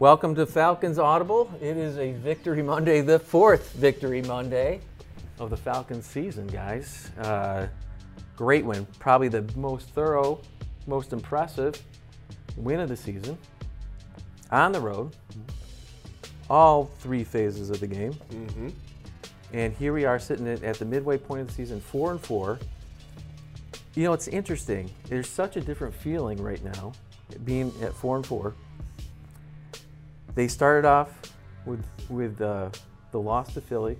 Welcome to Falcons Audible. It is a Victory Monday, the fourth Victory Monday of the Falcons season, guys. Uh, great win. Probably the most thorough, most impressive win of the season. On the road, all three phases of the game. And here we are sitting at, at the midway point of the season, four and four. You know, it's interesting. There's such a different feeling right now, being at four and four. They started off with with uh, the loss to Philly.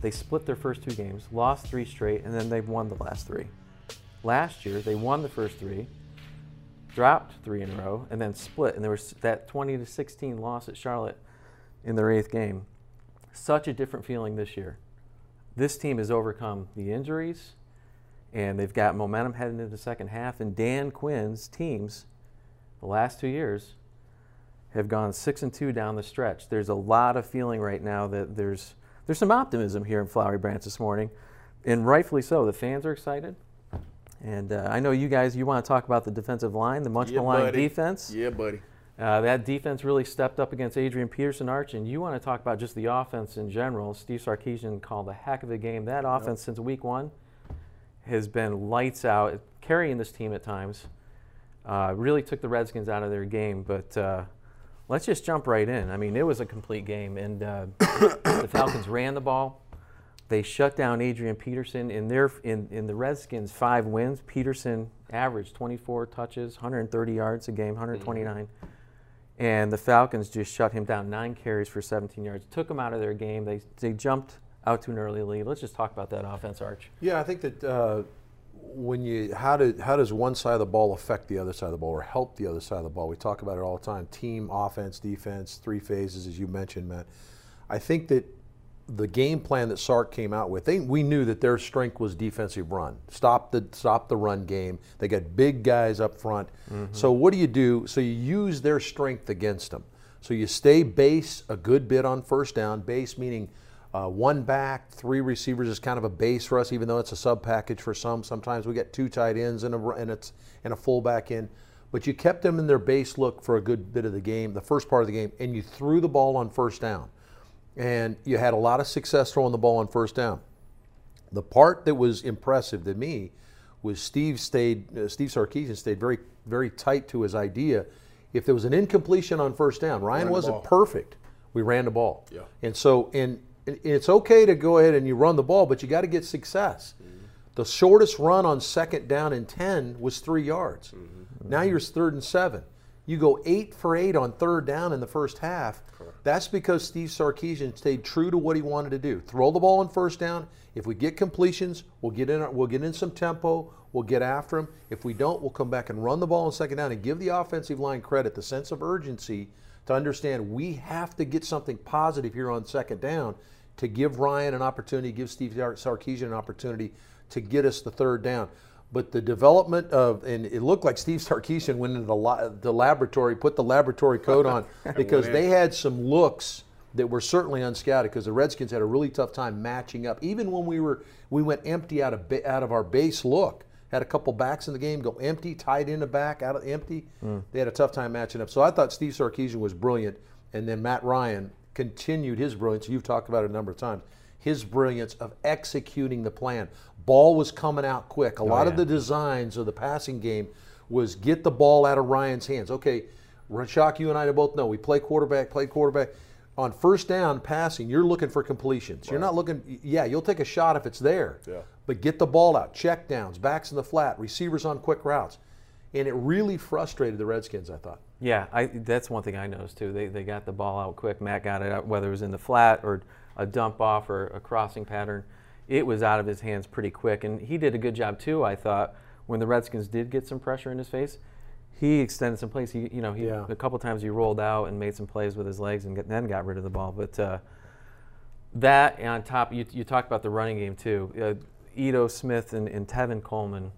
They split their first two games, lost three straight, and then they've won the last three. Last year, they won the first three, dropped three in a row, and then split. And there was that 20 to 16 loss at Charlotte in their eighth game. Such a different feeling this year. This team has overcome the injuries, and they've got momentum heading into the second half. And Dan Quinn's teams, the last two years, have gone six and two down the stretch. There's a lot of feeling right now that there's there's some optimism here in Flowery Branch this morning, and rightfully so. The fans are excited, and uh, I know you guys. You want to talk about the defensive line, the much maligned buddy. defense. Yeah, buddy. Uh, that defense really stepped up against Adrian Peterson Arch, and you want to talk about just the offense in general. Steve Sarkisian called a heck of a game. That offense since week one has been lights out, carrying this team at times. Uh, really took the Redskins out of their game, but uh, let's just jump right in. I mean, it was a complete game, and uh, the Falcons ran the ball. They shut down Adrian Peterson in their in, in the Redskins five wins. Peterson averaged 24 touches, 130 yards a game, 129 and the Falcons just shut him down nine carries for 17 yards. Took him out of their game. They they jumped out to an early lead. Let's just talk about that offense, Arch. Yeah, I think that uh, when you how do how does one side of the ball affect the other side of the ball or help the other side of the ball? We talk about it all the time: team, offense, defense, three phases, as you mentioned, Matt. I think that the game plan that Sark came out with, they, we knew that their strength was defensive run. Stop the stop the run game. They got big guys up front. Mm-hmm. So what do you do? So you use their strength against them. So you stay base a good bit on first down. Base meaning uh, one back, three receivers is kind of a base for us, even though it's a sub package for some. Sometimes we get two tight ends and a and it's and a fullback in. But you kept them in their base look for a good bit of the game, the first part of the game, and you threw the ball on first down and you had a lot of success throwing the ball on first down. The part that was impressive to me was Steve stayed, uh, Steve Sarkisian stayed very, very tight to his idea. If there was an incompletion on first down, Ryan wasn't ball. perfect. We ran the ball. Yeah. And so, and and it's okay to go ahead and you run the ball, but you got to get success. Mm-hmm. The shortest run on second down and 10 was three yards. Mm-hmm. Now you're third and seven. You go eight for eight on third down in the first half. That's because Steve Sarkisian stayed true to what he wanted to do. Throw the ball on first down. If we get completions, we'll get in. We'll get in some tempo. We'll get after them. If we don't, we'll come back and run the ball on second down and give the offensive line credit, the sense of urgency to understand we have to get something positive here on second down to give Ryan an opportunity, give Steve Sarkisian an opportunity to get us the third down. But the development of, and it looked like Steve Sarkisian went into the, the laboratory, put the laboratory coat on, because they had some looks that were certainly unscouted because the Redskins had a really tough time matching up. Even when we were, we went empty out of out of our base look. Had a couple backs in the game go empty, tied in the back, out of empty. They had a tough time matching up. So I thought Steve Sarkisian was brilliant, and then Matt Ryan continued his brilliance. You've talked about it a number of times. His brilliance of executing the plan. Ball was coming out quick. A oh, lot of the designs of the passing game was get the ball out of Ryan's hands. Okay, Shock, you and I both know we play quarterback, play quarterback. On first down passing, you're looking for completions. You're not looking, yeah, you'll take a shot if it's there. Yeah. But get the ball out, check downs, backs in the flat, receivers on quick routes. And it really frustrated the Redskins, I thought. Yeah, I, that's one thing I noticed too. They, they got the ball out quick. Matt got it out, whether it was in the flat or a dump off or a crossing pattern. It was out of his hands pretty quick, and he did a good job too. I thought when the Redskins did get some pressure in his face, he extended some plays. He, you know, he Yeah. a couple times he rolled out and made some plays with his legs, and get, then got rid of the ball. But uh, that on top, you, you talked about the running game too. Uh, Ito Smith and, and Tevin Coleman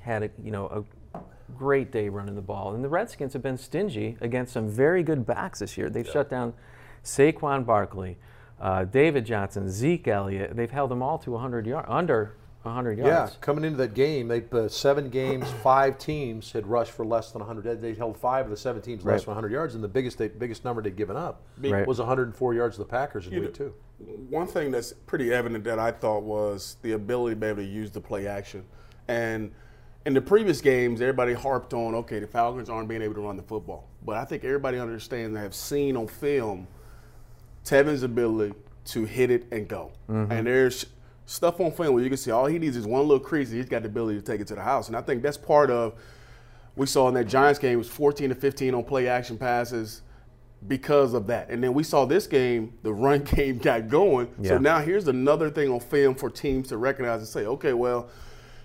had a you know a great day running the ball, and the Redskins have been stingy against some very good backs this year. They've shut down Saquon Barkley, uh, David Johnson, Zeke Elliott. They've held them all to 100 yards under 100 Yeah, yards. coming into that game, they uh, seven games, five teams had rushed for less than 100. They held five of the seven teams less than 100 yards, and the biggest they, biggest number they'd given up Right. was 104 yards to the Packers in You week two. One thing that's pretty evident that I thought was the ability to be able to use the play action. And in the previous games, everybody harped on, okay, the Falcons aren't being able to run the football. But I think everybody understands and have seen on film Tevin's ability to hit it and go. And there's stuff on film where you can see all he needs is one little crease he's got the ability to take it to the house. And I think that's part of we saw in that Giants game was 14 to 15 on play action passes because of that. And then we saw this game, the run game got going. So now here's another thing on film for teams to recognize and say, okay, well,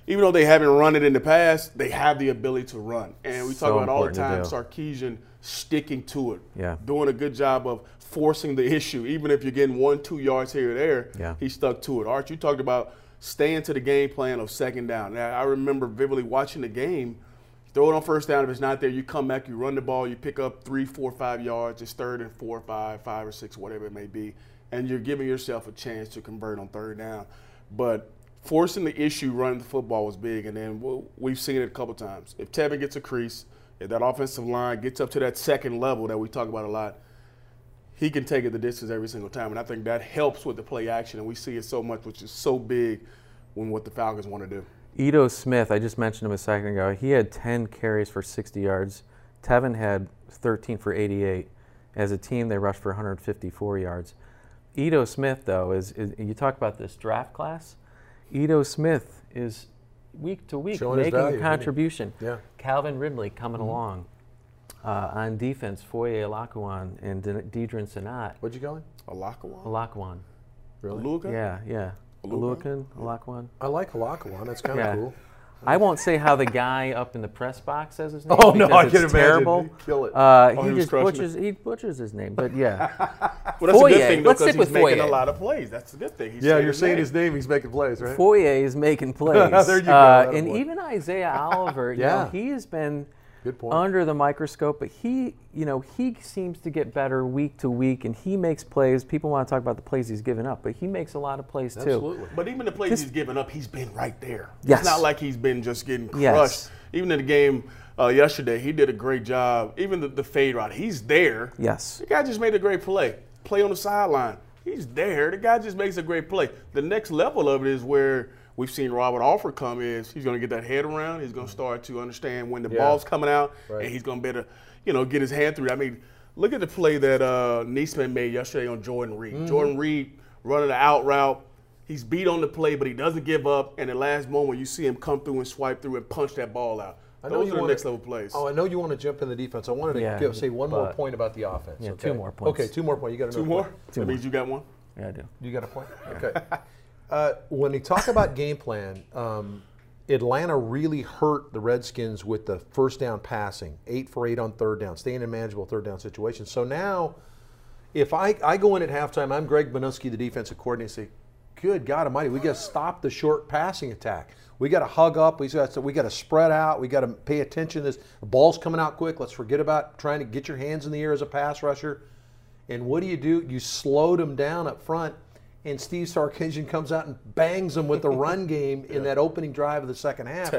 even though they haven't run it in the past, they have the ability to run. And we talk So about all the time. Sarkisian sticking to it. Yeah. Doing a good job of forcing the issue. Even if you're getting one, two yards here or there, Yeah. he stuck to it. Art, you talked about staying to the game plan of second down. Now, I remember vividly watching the game. Throw it on first down. If it's not there, you come back, you run the ball, you pick up three, four, five yards. It's third and four, five, five or six, whatever it may be, and you're giving yourself a chance to convert on third down. But forcing the issue running the football was big, and then we've seen it a couple times. If Tevin gets a crease, if that offensive line gets up to that second level that we talk about a lot, he can take it the distance every single time. And I think that helps with the play action, and we see it so much, which is so big when what the Falcons want to do. Ito Smith, I just mentioned him a second ago. He had 10 carries for 60 yards. Tevin had 13 for 88. As a team, they rushed for 154 yards. Ito Smith, though, is, is you talk about this draft class. Ito Smith is week to week Showing making value, a contribution. Yeah. Calvin Ridley coming mm-hmm. along. Uh, on defense, Foye Alakuan and De- Deadrin Senat. What'd you go him? Alakawa? Alakuan. Really? Aluka? Yeah, yeah. Alukan? Alukan, Alakuan. I like Halakawan. That's kind of Yeah. cool. I won't say how the guy up in the press box says his name. Oh, no, I it's can imagine. terrible. He'd kill it. Uh, Oh, he, he just crushing butchers. He butchers his name, but yeah. Well, that's Foye. a good thing, though, Let's 'cause stick he's with making Foye. a lot of plays. That's a good thing. He's Yeah, saying you're his saying name. his name. He's making plays, right? Foye is making plays. There you go, Uh, attaboy. and even Isaiah Oliver, you Yeah. know, he has been Good point. under the microscope, but he, you know, he seems to get better week to week, and he makes plays. People want to talk about the plays he's given up, but he makes a lot of plays too. Absolutely. But even the plays he's given up, he's been right there. Yes. It's not like he's been just getting crushed. Yes. Even in the game uh, yesterday, he did a great job. Even the, the fade route, he's there. Yes. The guy just made a great play. Play on the sideline. He's there. The guy just makes a great play. The next level of it is where we've seen Robert Alford come is he's going to get that head around. He's going to start to understand when the Yeah. ball's coming out, Right. and he's going to be able to, you know, get his hand through. I mean, look at the play that uh, Neasman made yesterday on Jordan Reed. Mm-hmm. Jordan Reed running the out route. He's beat on the play, but he doesn't give up. And the last moment, you see him come through and swipe through and punch that ball out. I know Those you are the wanna- next level plays. Oh, I know you want to jump in the defense. I wanted to Yeah, give, say one more point about the offense. Yeah, okay? two more points. Okay, two more points. You got Two more? point? that means you got one? Yeah, I do. You got a point? Okay. Uh, when you talk about game plan, um, Atlanta really hurt the Redskins with the first down passing, eight for eight on third down, staying in manageable third down situations. So now, if I, I go in at halftime, I'm Greg Manusky, the defensive coordinator, say, "Good God Almighty, we got to stop the short passing attack. We got to hug up. We got to we got to spread out. We got to pay attention this. The ball's coming out quick. Let's forget about trying to get your hands in the air as a pass rusher." And what do you do? You slowed them down up front, and Steve Sarkisian comes out and bangs them with the run game in that opening drive of the second half.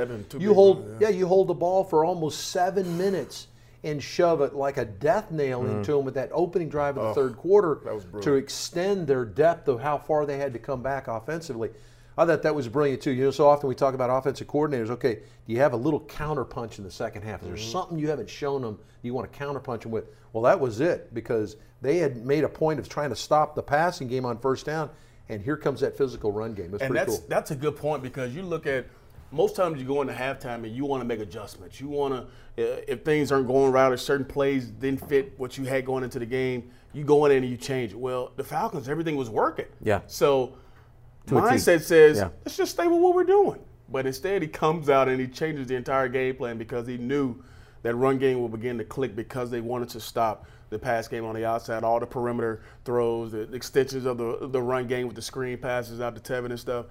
You hold, runs, yeah. you hold the ball for almost seven minutes and shove it like a death nail into them with that opening drive of the third quarter to extend their depth of how far they had to come back offensively. I thought that was brilliant too. You know, so often we talk about offensive coordinators. Okay, do you have a little counterpunch in the second half? Is there mm-hmm. something you haven't shown them you want to counterpunch them with? Well, that was it because they had made a point of trying to stop the passing game on first down, and here comes that physical run game. That's and pretty that's cool. that's a good point because you look at most times you go into halftime and you want to make adjustments. You want to if things aren't going right or certain plays didn't fit what you had going into the game, you go in and you change it. Well, the Falcons, everything was working. Yeah. So. Mindset says Yeah. let's just stay with what we're doing. But instead, he comes out and he changes the entire game plan because he knew that run game will begin to click because they wanted to stop the pass game on the outside, all the perimeter throws, the extensions of the the run game with the screen passes out to Tevin and stuff.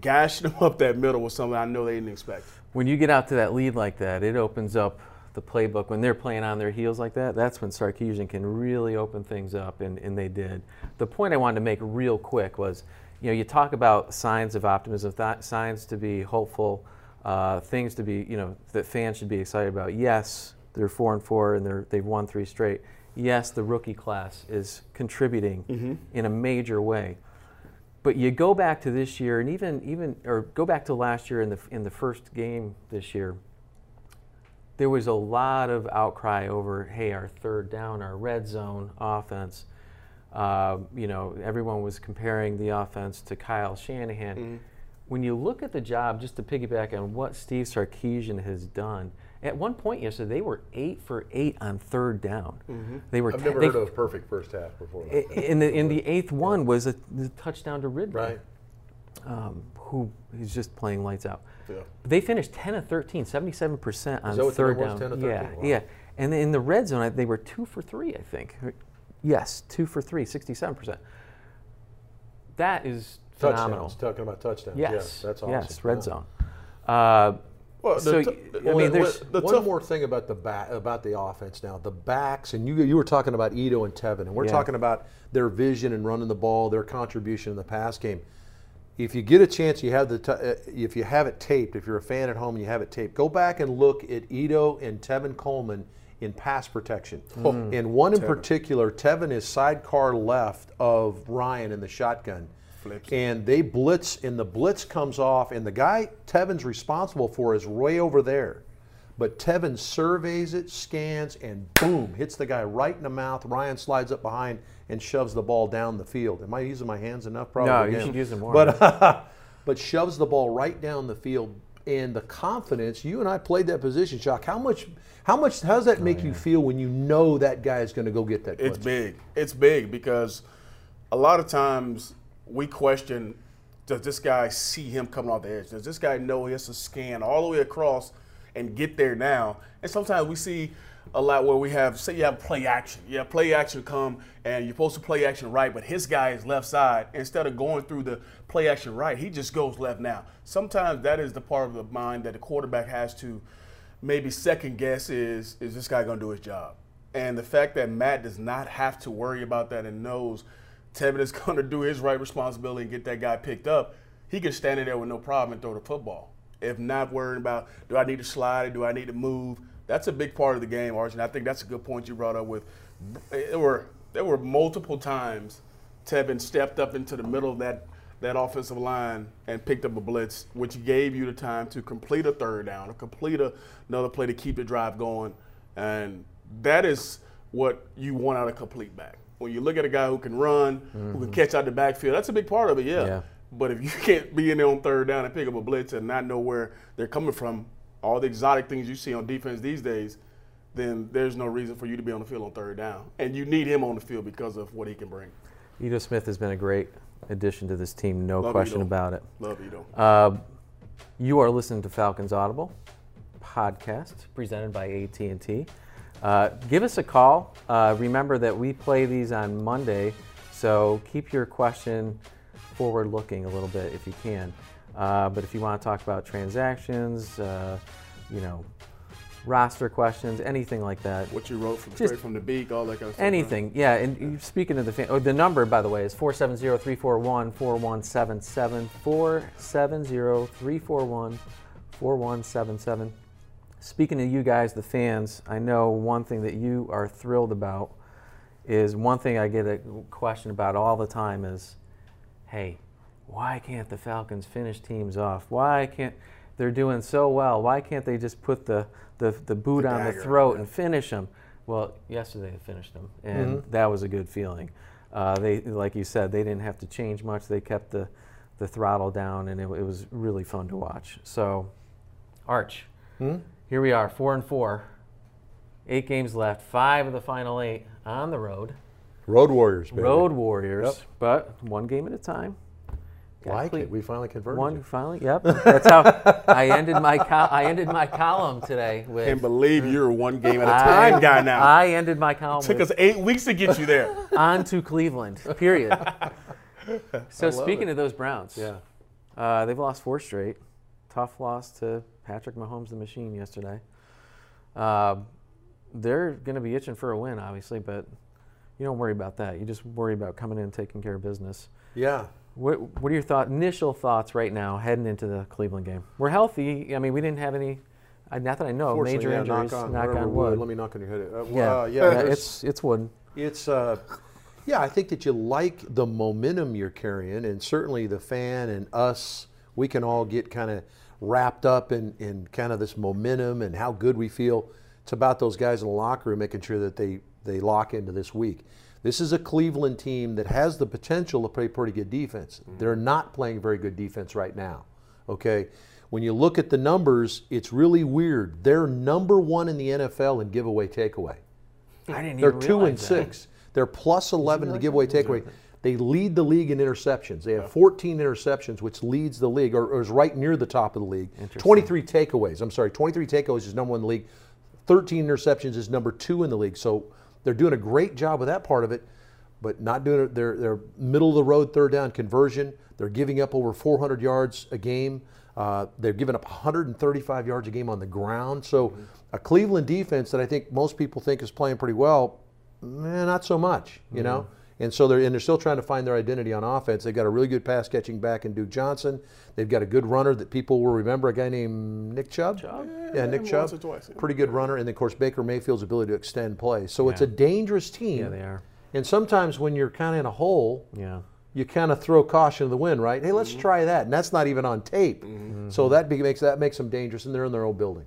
Gashing them up that middle was something I know they didn't expect. When you get out to that lead like that, it opens up the playbook when they're playing on their heels like that. That's when Sarkisian can really open things up, and, and they did. The point I wanted to make real quick was, you know, you talk about signs of optimism, th- signs to be hopeful, uh, things to be, you know, that fans should be excited about. Yes, they're four and four, and they're, they've won three straight. Yes, the rookie class is contributing in a major way. But you go back to this year, and even even or go back to last year in the in the first game this year. There was a lot of outcry over, hey, our third down, our red zone offense. Uh, you know, everyone was comparing the offense to Kyle Shanahan. When you look at the job, just to piggyback on what Steve Sarkisian has done, at one point yesterday they were eight for eight on third down. They were I've te- never heard of a perfect first half before. In the in the eighth one was a, touchdown to Ridley, Right. um, who he's just playing lights out. Yeah. They finished 10 of 13, 77% on third down. was, 10 of yeah, Wow. yeah. And in the red zone, they were two for three, I think. Yes, two for three, 67%. That is phenomenal. Touchdowns. Talking about touchdowns. Yes, that's awesome. Yes, red Yeah. zone. Uh, Well, the so, t- I mean, the- there's the One tough- more thing about the back, about the offense now. The backs, and you you were talking about Ito and Tevin, and we're Yeah. talking about their vision and running the ball, their contribution in the pass game. If you get a chance, you have the t- uh, if you have it taped. If you're a fan at home and you have it taped, go back and look at Ito and Tevin Coleman in pass protection. Hmm. And one in particular, Tevin is sidecar left of Ryan in the shotgun. Flips. And they blitz, and the blitz comes off, and the guy Tevin's responsible for is way over there. But Tevin surveys it, scans, and boom, hits the guy right in the mouth. Ryan slides up behind and shoves the ball down the field. Am I using my hands enough? Probably. No, you again. should use them more. But but shoves the ball right down the field. And the confidence, you and I played that position, Shock. How much how much how does that Oh, make you feel when you know that guy is going to go get that It's big. It's big because a lot of times we question does this guy see him coming off the edge? Does this guy know he has to scan all the way across and get there now? And sometimes we see a lot where we have, say, you have play action. You have play action come and you're supposed to play action right, but his guy is left side. Instead of going through the play action right, he just goes left now. Sometimes that is the part of the mind that the quarterback has to maybe second guess is is this guy going to do his job? And the fact that Matt does not have to worry about that and knows Tevin is going to do his right responsibility and get that guy picked up, he can stand in there with no problem and throw the football. If not worrying about do I need to slide or do I need to move, that's a big part of the game, Arch. And I think that's a good point you brought up. With there were there were multiple times Tevin stepped up into the middle of that that offensive line and picked up a blitz, which gave you the time to complete a third down or complete a, another play to keep the drive going. And that is what you want out of complete back. When you look at a guy who can run, who can mm-hmm. catch out the backfield, that's a big part of it, yeah. Yeah. But if you can't be in there on third down and pick up a blitz and not know where they're coming from, all the exotic things you see on defense these days, then there's no reason for you to be on the field on third down. And you need him on the field because of what he can bring. Ito Smith has been a great addition to this team, no Love question Ito. about it. Love you, though. Uh, you are listening to Falcons Audible podcast presented by AT&T. Uh, give us a call. Uh, remember that we play these on Monday, so keep your question forward-looking a little bit if you can. Uh, but if you want to talk about transactions, uh, you know, roster questions, anything like that, what you wrote from Just- straight from the beak, all that kind of stuff. Anything, yeah. And you- speaking of the fan, oh, the number, by the way, is 470 341 4177. 470 341 4177. Speaking to you guys, the fans, I know one thing that you are thrilled about is one thing I get a question about all the time is hey, why can't the Falcons finish teams off? Why can't they're doing so well? Why can't they just put the, the, the boot The on the throat yeah. and finish them? Well, yesterday they finished them, and that was a good feeling. Uh, they, like you said, they didn't have to change much. They kept the, the throttle down, and it, it was really fun to watch. So, Arch, here we are, four and four, eight games left, five of the final eight on the road. Road Warriors, baby. Road Warriors, Yep. but one game at a time. Got Like it. We finally converted. one you. finally. Yep, that's how I ended my col- I ended my column today with. Can't believe you're one game at a time guy now. I ended my column It Took with us eight weeks to get you there. on to Cleveland. Period. so speaking of those Browns, Yeah. uh, they've lost four straight. Tough loss to Patrick Mahomes, the machine, yesterday. Uh, they're going to be itching for a win, obviously, but you don't worry about that. You just worry about coming in and taking care of business. Yeah. What, what are your thought, initial thoughts right now heading into the Cleveland game? We're healthy. I mean, we didn't have any, uh, not that I know, major yeah, injuries. Knock on, knock on wood. wood. Let me knock on your head. Uh, yeah, uh, yeah, it's it's wood. It's uh, yeah. I think that you like the momentum you're carrying, and certainly the fan and us, we can all get kind of wrapped up in in kind of this momentum and how good we feel. It's about those guys in the locker room making sure that they they lock into this week. This is a Cleveland team that has the potential to play pretty good defense. They're not playing very good defense right now. Okay. When you look at the numbers, it's really weird. They're number one in the NFL in giveaway takeaway. I didn't even know. They're two and that. six. They're plus 11 in the giveaway takeaway. They lead the league in interceptions. They have 14 interceptions, which leads the league, or, or is right near the top of the league. 23 takeaways. I'm sorry, 23 takeaways is number one in the league. 13 interceptions is number two in the league. So they're doing a great job with that part of it, but not doing it. They're, they're middle of the road third down conversion. They're giving up over 400 yards a game. Uh, they're giving up 135 yards a game on the ground. So a Cleveland defense that I think most people think is playing pretty well, eh, not so much, you know. And so they're and they're still trying to find their identity on offense. They've got a really good pass catching back in Duke Johnson. They've got a good runner that people will remember, a guy named Nick Chubb. Chubb? Yeah, Nick Chubb. once or twice, yeah. Pretty good runner. And then, of course, Baker Mayfield's ability to extend plays. So it's a dangerous team. Yeah, they are. And sometimes when you're kind of in a hole, Yeah. you kind of throw caution to the wind, right? Hey, Mm-hmm. let's try that, and that's not even on tape. So that be, makes that makes them dangerous, and they're in their own building.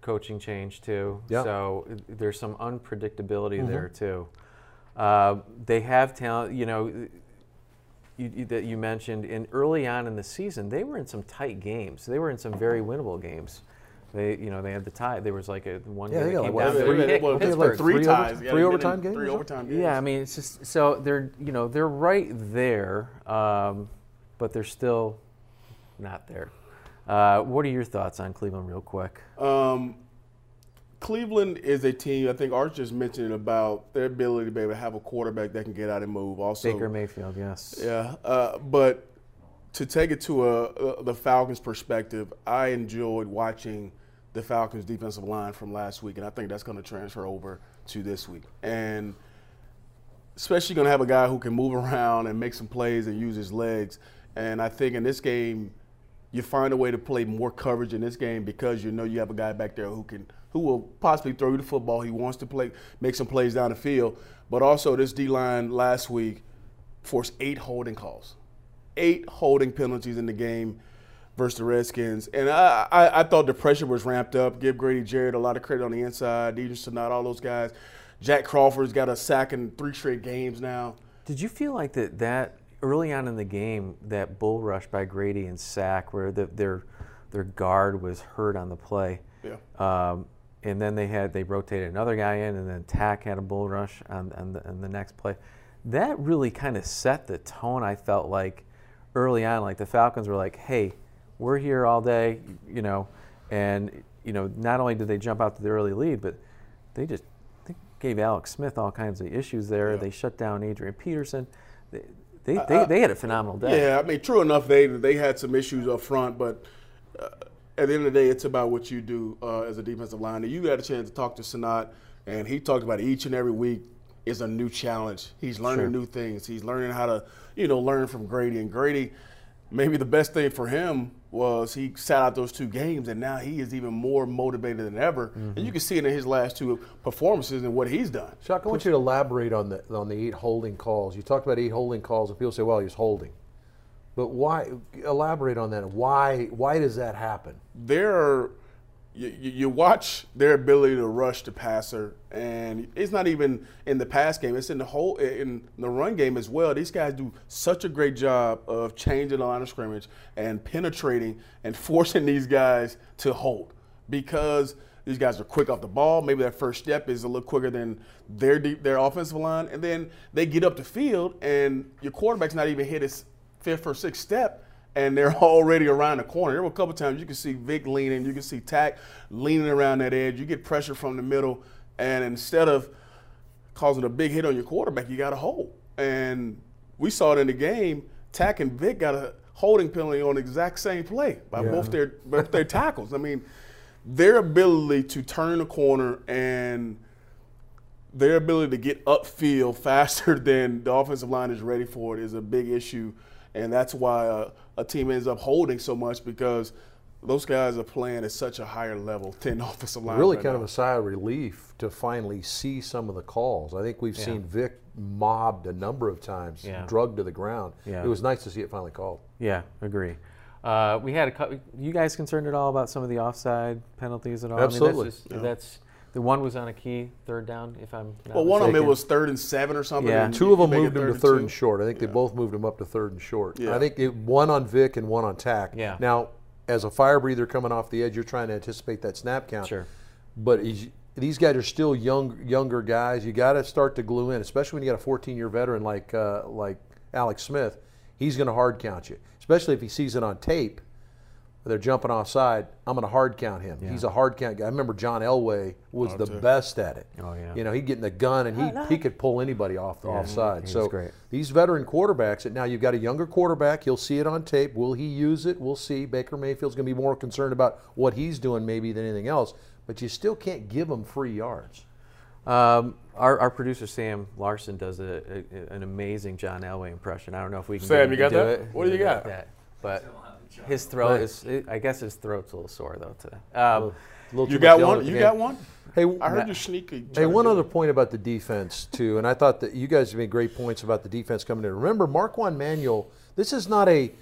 coaching change too. Yeah. So there's some unpredictability there too. Uh, they have talent. You know, you, you, that you mentioned in early on in the season, they were in some tight games. They were in some very winnable games. They, you know, they had the tie. There was like a one Yeah, game they that got came like, down to three- three well, they had like three three times. over- Yeah, three they've overtime games Three overtime games. Yeah, I mean, it's just so they're you know they're right there, um, but they're still not there. Uh, what are your thoughts on Cleveland, real quick? Um, Cleveland is a team. I think Art just mentioned about their ability to be able to have a quarterback that can get out and move. Also, Baker Mayfield, yes. Yeah, uh, but to take it to a, uh, the Falcons' perspective, I enjoyed watching the Falcons' defensive line from last week, and I think that's going to transfer over to this week. And especially going to have a guy who can move around and make some plays and use his legs. And I think in this game, you find a way to play more coverage in this game because you know you have a guy back there who can who will possibly throw you the football. He wants to play, make some plays down the field. But also, this D line last week forced eight holding calls, eight holding penalties in the game versus the Redskins. And I, I, I thought the pressure was ramped up. Give Grady Jarrett a lot of credit on the inside. Deidre Senat, all those guys. Jack Crawford's got a sack in three straight games now. Did you feel like that that early on in the game that bull rush by Grady and Sack, where the, their their guard was hurt on the play, Yeah. um, and then they had they rotated another guy in, and then Tack had a bull rush on, on, the, on the next play. That really kind of set the tone. I felt like early on, like the Falcons were like, "Hey, we're here all day," you know, and you know, not only did they jump out to the early lead, but they just they gave Alex Smith all kinds of issues there. Yeah. They shut down Adrian Peterson. They they, they, they had a phenomenal day. Yeah, I mean, true enough, they they had some issues up front, but uh, at the end of the day, it's about what you do uh, as a defensive lineman. You got a chance to talk to Senat, and he talked about each and every week is a new challenge. He's learning Sure. new things. He's learning how to, you know, learn from Grady. And Grady, maybe the best thing for him was he sat out those two games, and now he is even more motivated than ever. And you mm-hmm. can see it in his last two performances and what he's done. Chuck, I want you to elaborate on the on the eight holding calls. You talked about eight holding calls, and people say, "Well, he's holding," but why? Elaborate on that. Why? Why does that happen? they're you, you you watch their ability to rush the passer, and it's not even in the pass game; it's in the whole in the run game as well. These guys do such a great job of changing the line of scrimmage and penetrating and forcing these guys to hold because these guys are quick off the ball. Maybe their first step is a little quicker than their deep, their offensive line, and then they get up the field, and your quarterback's not even hit his fifth or sixth step, and they're already around the corner. There were a couple times you can see Vic leaning, you can see Tack leaning around that edge. You get pressure from the middle, and instead of causing a big hit on your quarterback, you got a hold. And we saw it in the game. Tack and Vic got a holding penalty on the exact same play by Yeah. both their both their tackles. I mean, their ability to turn the corner and their ability to get upfield faster than the offensive line is ready for it is a big issue, and that's why uh, a team ends up holding so much because those guys are playing at such a higher level than the offensive line. Really, right kind now. of a sigh of relief to finally see some of the calls. I think we've Yeah. seen Vic mobbed a number of times, Yeah. drugged to the ground. Yeah. It was nice to see it finally called. Yeah, agree. Uh, we had a couple. You guys concerned at all about some of the offside penalties at all? Absolutely. I mean, that's, just, that's the one was on a key third down. If I'm not Well, one of them it mistaken. was third and seven or something. Yeah. and Two of you them make it moved him to and third two. and short. I think they both moved him up to third and short. Yeah. I think it, one on Vic and one on Tack. Yeah. Now, as a fire breather coming off the edge, you're trying to anticipate that snap count. Sure. But he's, these guys are still young, younger guys. You got to start to glue in, especially when you got a 14-year veteran like uh, like Alex Smith. He's going to hard count you, especially if he sees it on tape. They're jumping offside. I'm going to hard count him. He's a hard count guy. I remember John Elway was the best at it. Oh, yeah. You know, he'd get in the gun and he he could pull anybody off the offside. he so great. these veteran quarterbacks. And now you've got a younger quarterback. He'll see it on tape. Will he use it? We'll see. Baker Mayfield's going to be more concerned about what he's doing maybe than anything else. But you still can't give him free yards. Um, our, our producer Sam Larson does a, a, an amazing John Elway impression. I don't know if we can. Sam, get you him got to that? do it. What do you got? That, but his throat Right. is. I guess his throat's a little sore though today. Um, little You got one. You game. got one. Hey, I heard Matt- you sneaky. Hey, one other point about the defense too, and I thought that you guys made great points about the defense coming in. Remember, Marquand Manuel. This is not a.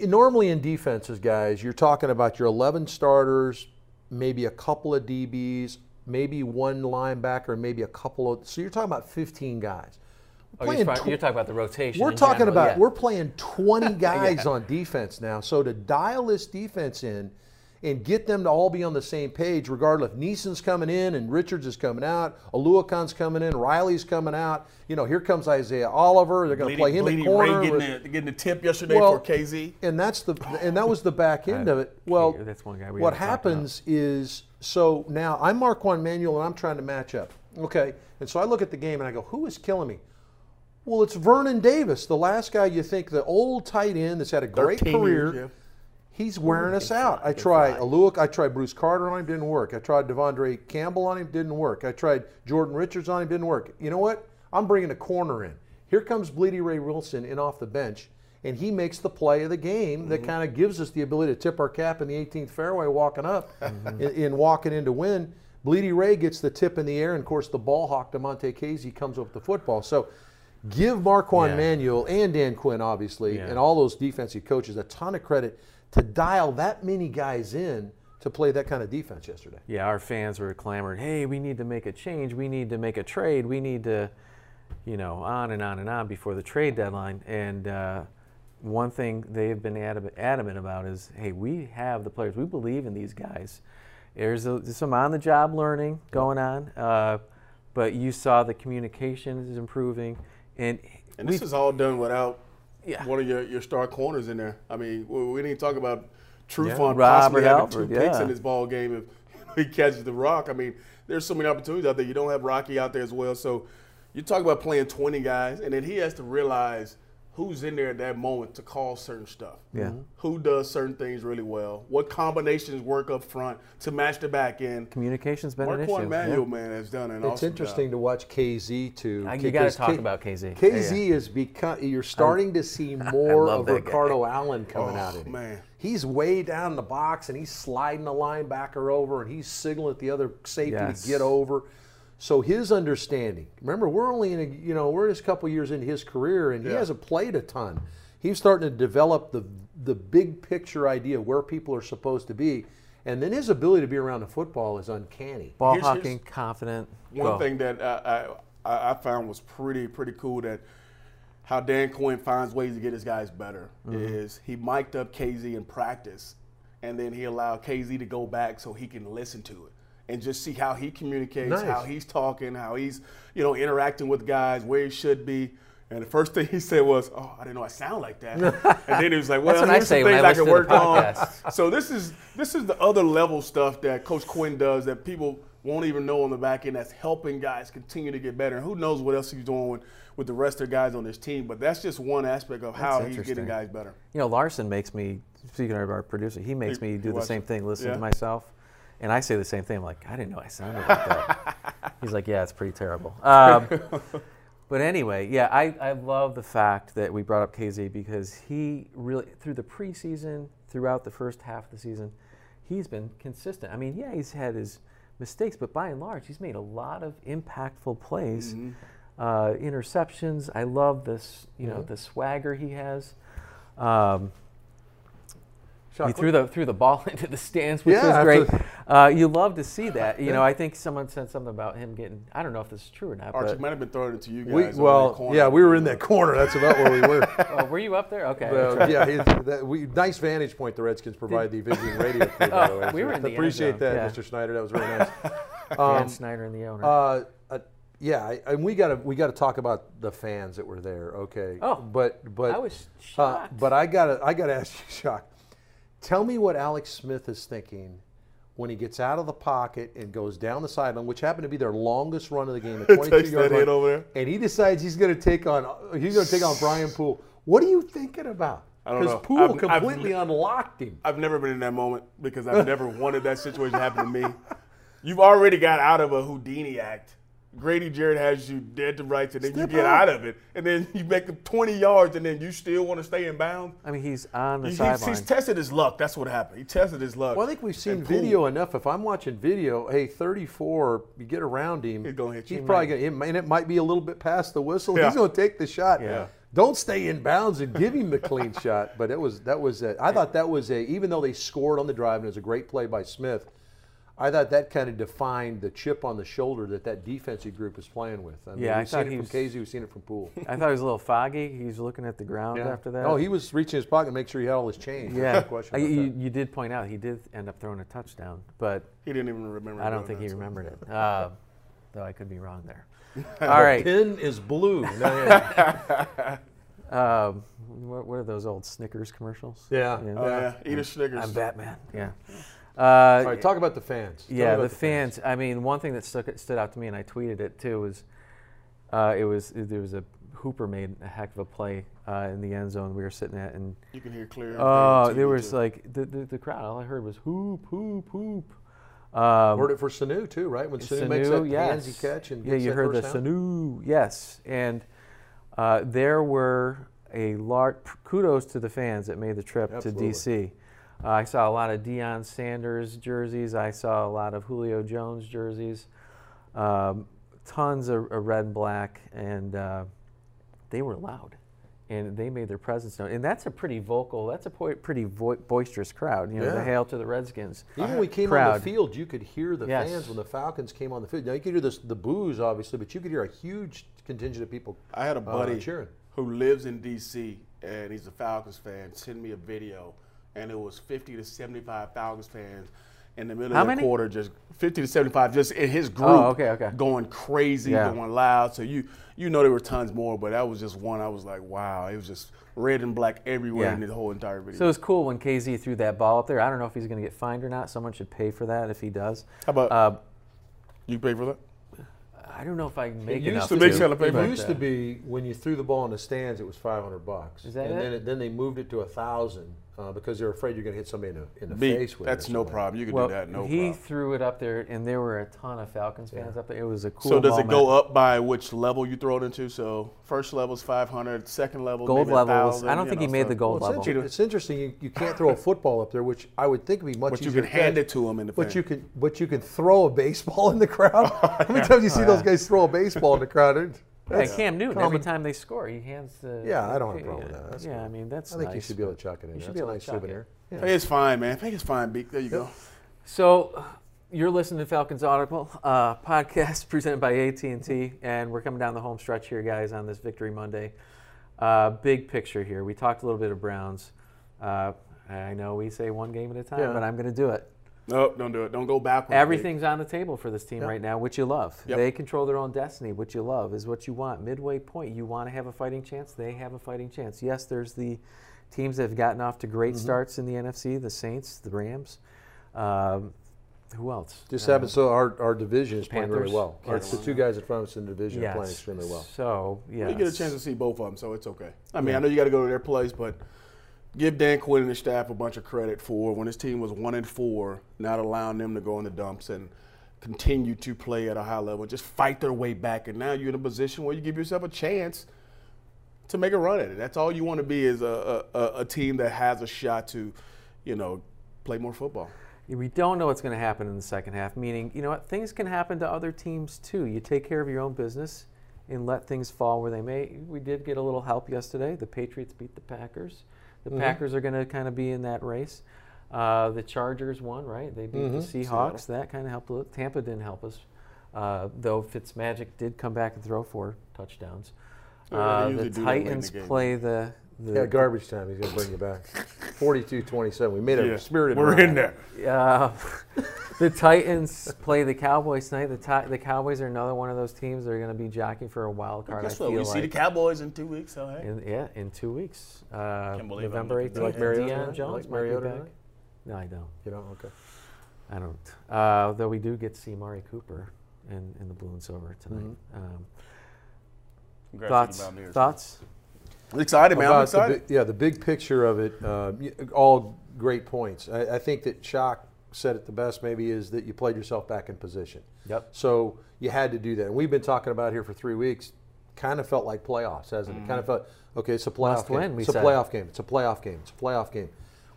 Normally in defenses, guys, you're talking about your 11 starters, maybe a couple of DBs, maybe one linebacker, and maybe a couple of. So you're talking about 15 guys. Oh, Playing you're, tw- you're talking about the rotation. we're talking general, about yeah. we're playing 20 guys on defense now. So to dial this defense in and get them to all be on the same page, regardless if Neeson's coming in and Richards is coming out, Aluakon's coming in, Riley's coming out. You know, here comes Isaiah Oliver. They're going to play him at corner. Ray with- getting, the, getting the tip yesterday Well, for KZ. and that's the and that was the back end of it. Well, that's one guy we what haven't talked about. happens is so now I'm Marquand Manuel and I'm trying to match up. Okay, and so I look at the game and I go, who is killing me? Well, it's Vernon Davis, the last guy you think the old tight end that's had a great career. years, yeah. He's wearing us out. I tried Aluak, I tried Bruce Carter on him, didn't work. I tried De'Vondre Campbell on him, didn't work. I tried Jordan Richards on him, didn't work. You know what? I'm bringing a corner in. Here comes Blidi Wreh-Wilson in off the bench, and he makes the play of the game that kind of gives us the ability to tip our cap in the 18th fairway walking up in, in walking in to win. Bleedy Ray gets the tip in the air, and of course the ball hawk Damontae Kazee comes up with the football. So give Marquand Yeah. Manuel and Dan Quinn, obviously, Yeah. and all those defensive coaches a ton of credit to dial that many guys in to play that kind of defense yesterday. Yeah, our fans were clamoring, "Hey, we need to make a change. We need to make a trade. We need to, you know, on and on and on before the trade deadline." And uh, one thing they've been adamant, about is, "Hey, we have the players. We believe in these guys. There's, a, there's some on-the-job learning going on, uh, but you saw the communication is improving, and And this is all done without Yeah. one of your, your star corners in there. I mean, we, we didn't talk about Trufant Robert possibly having Alford, two picks yeah. in this ball game if he catches the rock. I mean, there's so many opportunities out there. You don't have Rocky out there as well. So you talk about playing 20 guys, and then he has to realize who's in there at that moment to call certain stuff. Yeah. Who does certain things really well? What combinations work up front to match the back end? communication's been an issue. Marquand Manuel, Yeah. man, has done an It's awesome interesting job. to watch KZ too. Uh, you gotta because talk K- about KZ. KZ is become. You're starting to see more of that guy. Ricardo Allen coming Oh, out of him. man. He's way down in the box and he's sliding the linebacker over and he's signaling at the other safety Yes. to get over. So his understanding. Remember, we're only in a you know we're just a couple years into his career and he hasn't played a ton. He's starting to develop the the big picture idea of where people are supposed to be, and then his ability to be around the football is uncanny. Ball Here's- hawking, here's- confident. One Go. thing that I, I I found was pretty pretty cool that how Dan Quinn finds ways to get his guys better Mm-hmm. is he mic'd up KZ in practice, and then he allowed KZ to go back so he can listen to it and just see how he communicates, Nice. how he's talking, how he's you know interacting with guys where he should be. And the first thing he said was, "Oh, I didn't know I sound like that." and then he was like, "Well, what I here's say some when I things I, can work on." So this is this is the other level stuff that Coach Quinn does that people won't even know on the back end. That's helping guys continue to get better. And who knows what else he's doing with, with the rest of the guys on his team. But that's just one aspect of how he's getting guys better. You know, Larson makes me. Speaking of our producer, he makes He- me do the same thing. Listen Yeah. to myself. And I say the same thing. I'm like, I didn't know I sounded like that. He's like, yeah, it's pretty terrible. Um, but anyway, yeah, I, I love the fact that we brought up KZ because he really, through the preseason, throughout the first half of the season, he's been consistent. I mean, yeah, he's had his mistakes, but by and large, he's made a lot of impactful plays, uh, interceptions. I love this, you know, the swagger he has. Um, he threw the threw the ball into the stands, which Yeah, was great. Uh, you love to see that. You know, I think someone said something about him getting. I don't know if this is true or not. Archie But, might have been throwing it to you guys. we, over that well, corner. yeah, we were in that corner. That's about where we were. oh, were you up there? Okay. Well, yeah, that, we, nice vantage point the Redskins provide the Vision Radio crew. by the way. Oh, we were in the Appreciate that, yeah. Mr. Snyder. That was very nice. Dan Um, Snyder and the owner. uh, uh, yeah, I, and we got to we got to talk about the fans that were there. Okay. Oh, but but I was uh, shocked. but I gotta I gotta ask you, Shock. Tell me what Alex Smith is thinking when he gets out of the pocket and goes down the sideline, which happened to be their longest run of the game, a 22 Takes yard run, over there. and he decides he's going to take on he's going to take on Brian Poole. What are you thinking about? Because. Poole I've- I've- completely unlocked him. I've never been in that moment because I've never wanted that situation to happen to me. You've already got out of a Houdini act. Grady Jarrett has you dead to rights, and then Step you get up. out of it, and then you make them 20 yards, and then you still want to stay in bounds. I mean, he's on the He- He's, sideline. he's tested his luck. That's what happened. He tested his luck. Well, I think we've seen video enough. If I'm watching video, hey, 34, you get around him. He's gonna hit you. He's probably going to, and it might be a little bit past the whistle. Yeah. He's going to take the shot. Yeah. Don't stay in bounds and give him the clean shot. But it was that was a, I thought that was a even though they scored on the drive and it was a great play by Smith. I thought that kind of defined the chip on the shoulder that that defensive group is playing with. I mean, Yeah, I we've thought seen he it was- from Kazee. We've seen it from Poole. I thought he was a little foggy. He was looking at the ground after that. Oh, he was reaching his pocket to make sure he had all his change. Yeah, No question I- you, that. you did point out he did end up throwing a touchdown, but He didn't even remember. I don't think he remembered it. Uh, though I could be wrong there. All right. Pin is blue. No, yeah. Um, what, what are those old Snickers commercials? Yeah. Oh yeah, eat a Snickers. I'm Batman. Yeah. Uh, All right, talk about the fans. Tell yeah, about the fans. I mean, one thing that stuck, stood out to me, and I tweeted it too, was uh, it was there was a Hooper made a heck of a play uh, in the end zone we were sitting at, and You can hear clear. oh, on there was too. like the, the the crowd. All I heard was hoop, hoop, hoop. Um, Heard it for Sanu too, right? When Sanu, makes that Sanu, yes. handsy catch and yeah, gets you that heard the first down. Sanu, yes, and uh, there were a large kudos to the fans that made the trip Absolutely. to DC. Uh, I saw a lot of Deion Sanders jerseys. I saw a lot of Julio Jones jerseys. Um, tons of, of red and black, and uh, they were loud, and they made their presence known. And that's a pretty vocal. That's a po- pretty vo- boisterous crowd. You know, the hail to the Redskins. Even when we came on the field, you could hear the Yes. fans when the Falcons came on the field. Now you could hear this, the boos, obviously, but you could hear a huge contingent of people. I had a uh, buddy cheering. who lives in D.C. and he's a Falcons fan. Send me a video, and it was 50 to 75 Falcons fans in the middle How of the many? quarter, just 50 to 75, just in his group, Oh, okay, okay. going crazy, Yeah. going loud. So you you know there were tons more, but that was just one. I was like, wow, it was just red and black everywhere Yeah. in the whole entire video. So it was cool when KZ threw that ball up there. I don't know if he's going to get fined or not. Someone should pay for that if he does. How about Uh, you pay for that? I don't know if I can make It enough used to, Big be, seller pay it used to be when you threw the ball in the stands, it was 500 bucks. Is that and it? then then they moved it to a thousand uh, because they're afraid you're going to hit somebody in the, in the Me, face with it. that's or no problem. You can well, do that, no he problem. threw it up there, and there were a ton of Falcons fans up there. It was a cool. So does moment. it go up by which level you throw it into? So first level is 500, second level Gold maybe level was- I don't think know, he made so- the gold Well, it's, level. inter- it's interesting. You, you can't throw a football up there, which I would think would be much But you can to hand catch. it to him in the But fan. you can, but you can throw a baseball in the crowd. How many times you see those guys throw a baseball in the crowd? It- Yeah, Cam Newton. Every common- time they score, he hands the. Yeah, I don't have a key. problem with that. That's yeah, cool. I mean that's. I think you should be able to chuck it in. You should That's be a able to nice chuck it. souvenir. Yeah. Hey, it's fine, man. I think it's fine, Beak. There you go. So, you're listening to Falcons Audible uh, podcast presented by AT&T, and we're coming down the home stretch here, guys, on this Victory Monday. Uh, big picture here. We talked a little bit of Browns. Uh, I know we say one game at a time, Yeah. but I'm going to do it. Nope, don't do it. Don't go backwards. Everything's on the table for this team right now, which you love. Yep. They control their own destiny. What you love is what you want. Midway point, you want to have a fighting chance. They have a fighting chance. Yes, there's the teams that have gotten off to great Mm-hmm. starts in the NFC: the Saints, the Rams. Um, who else? Just Uh, happens so our, our division is playing really well. Our, the two guys in front of us in the division are playing extremely well. So yeah, You get a chance to see both of them, so it's okay. I mean, I know you got to go to their place, but give Dan Quinn and his staff a bunch of credit for when his team was one and four, not allowing them to go in the dumps and continue to play at a high level, just fight their way back. And now you're in a position where you give yourself a chance to make a run at it. That's all you want to be is a, a, a team that has a shot to, you know, play more football. We don't know what's going to happen in the second half, meaning, you know what, things can happen to other teams too. You take care of your own business and let things fall where they may. We did get a little help yesterday. The Patriots beat the Packers. The mm-hmm. Packers are going to kind of be in that race. Uh, the Chargers won, right? They beat mm-hmm. the Seahawks. Seattle. That kind of helped. A. Tampa didn't help us, uh, though Fitzmagic did come back and throw four touchdowns. Uh, the Titans the play the, the yeah garbage time. He's gonna bring you back. 42-27. We made a yeah, spirited. We're run. in there. Yeah. the Titans play the Cowboys tonight. The, the Cowboys are another one of those teams that are going to be jockeying for a wild card. Guess I what? we like. see the Cowboys in two weeks. So hey. In, yeah, in two weeks. Uh, Can't believe November I'm 18th. like Mariota? Deion Jones like Mariota No, I don't. You don't. okay. I don't. Uh, though we do get to see Amari Cooper in, in the blue and silver tonight. Mm-hmm. Um, Congrats thoughts? to the Mountaineers. Thoughts? I'm excited, man. I'm About the yeah, the big picture of it, uh, all great points. I, I think that Shock said it the best. Maybe is that you played yourself back in position. Yep. So you had to do that. And we've been talking about here for three weeks. Kind of felt like playoffs, hasn't it? Kind of felt okay. It's a playoff game. win, we it's a playoff game. It's a playoff game. It's a playoff game.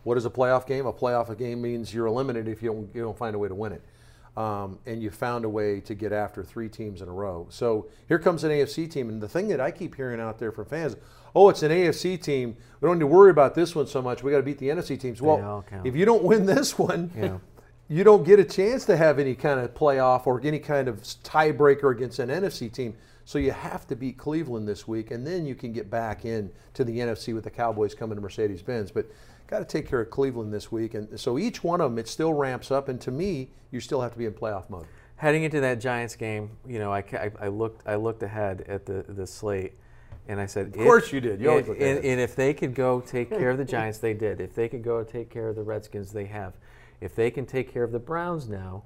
What is a playoff game? A playoff game means you're eliminated if you don't, you don't find a way to win it. Um, and you found a way to get after three teams in a row. So here comes an AFC team, and the thing that I keep hearing out there from fans, oh, it's an AFC team. We don't need to worry about this one so much. We got to beat the NFC teams. Well, if you don't win this one, Yeah. you don't get a chance to have any kind of playoff or any kind of tiebreaker against an NFC team. So you have to beat Cleveland this week, and then you can get back in to the NFC with the Cowboys coming to Mercedes-Benz. But got to take care of Cleveland this week, and so each one of them it still ramps up. And to me, you still have to be in playoff mode. Heading into that Giants game, you know, I, I, I looked I looked ahead at the, the slate, and I said, Of course you did. You always and, look and, and if they could go take care of the Giants, they did. If they could go take care of the Redskins, they have. If they can take care of the Browns now,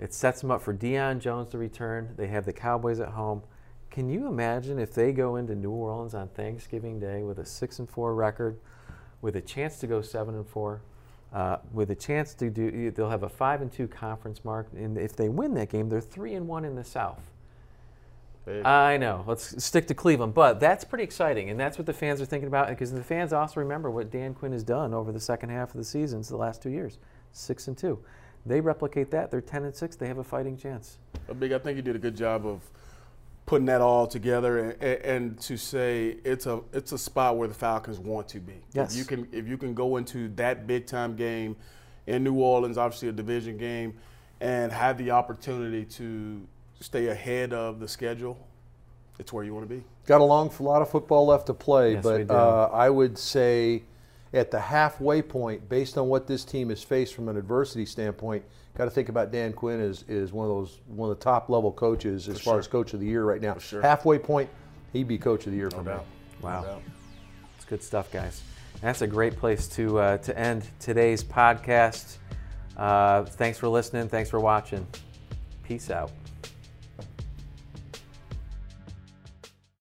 it sets them up for Deion Jones to return. They have the Cowboys at home. Can you imagine if they go into New Orleans on Thanksgiving Day with a six and four record, with a chance to go seven and four, uh, with a chance to do? They'll have a five and two conference mark, and if they win that game, they're three and one in the South. Hey. I know. Let's stick to Cleveland, but that's pretty exciting, and that's what the fans are thinking about. Because the fans also remember what Dan Quinn has done over the second half of the seasons, the last two years, six and two. They replicate that. They're ten and six. They have a fighting chance. Big, I think you did a good job of putting that all together and, and, and to say it's a it's a spot where the Falcons want to be. Yes. If you can if you can go into that big time game in New Orleans, obviously a division game, and have the opportunity to stay ahead of the schedule, it's where you want to be. Got a long, a lot of football left to play, Yes, but uh, I would say at the halfway point, based on what this team has faced from an adversity standpoint, got to think about Dan Quinn as is one of those one of the top level coaches as far sure. as coach of the year right now. sure. Halfway point, he'd be coach of the year for me. doubt. Wow. No doubt. It's good stuff, guys. That's a great place to uh, to end today's podcast. Uh, thanks for listening. Thanks for watching. Peace out.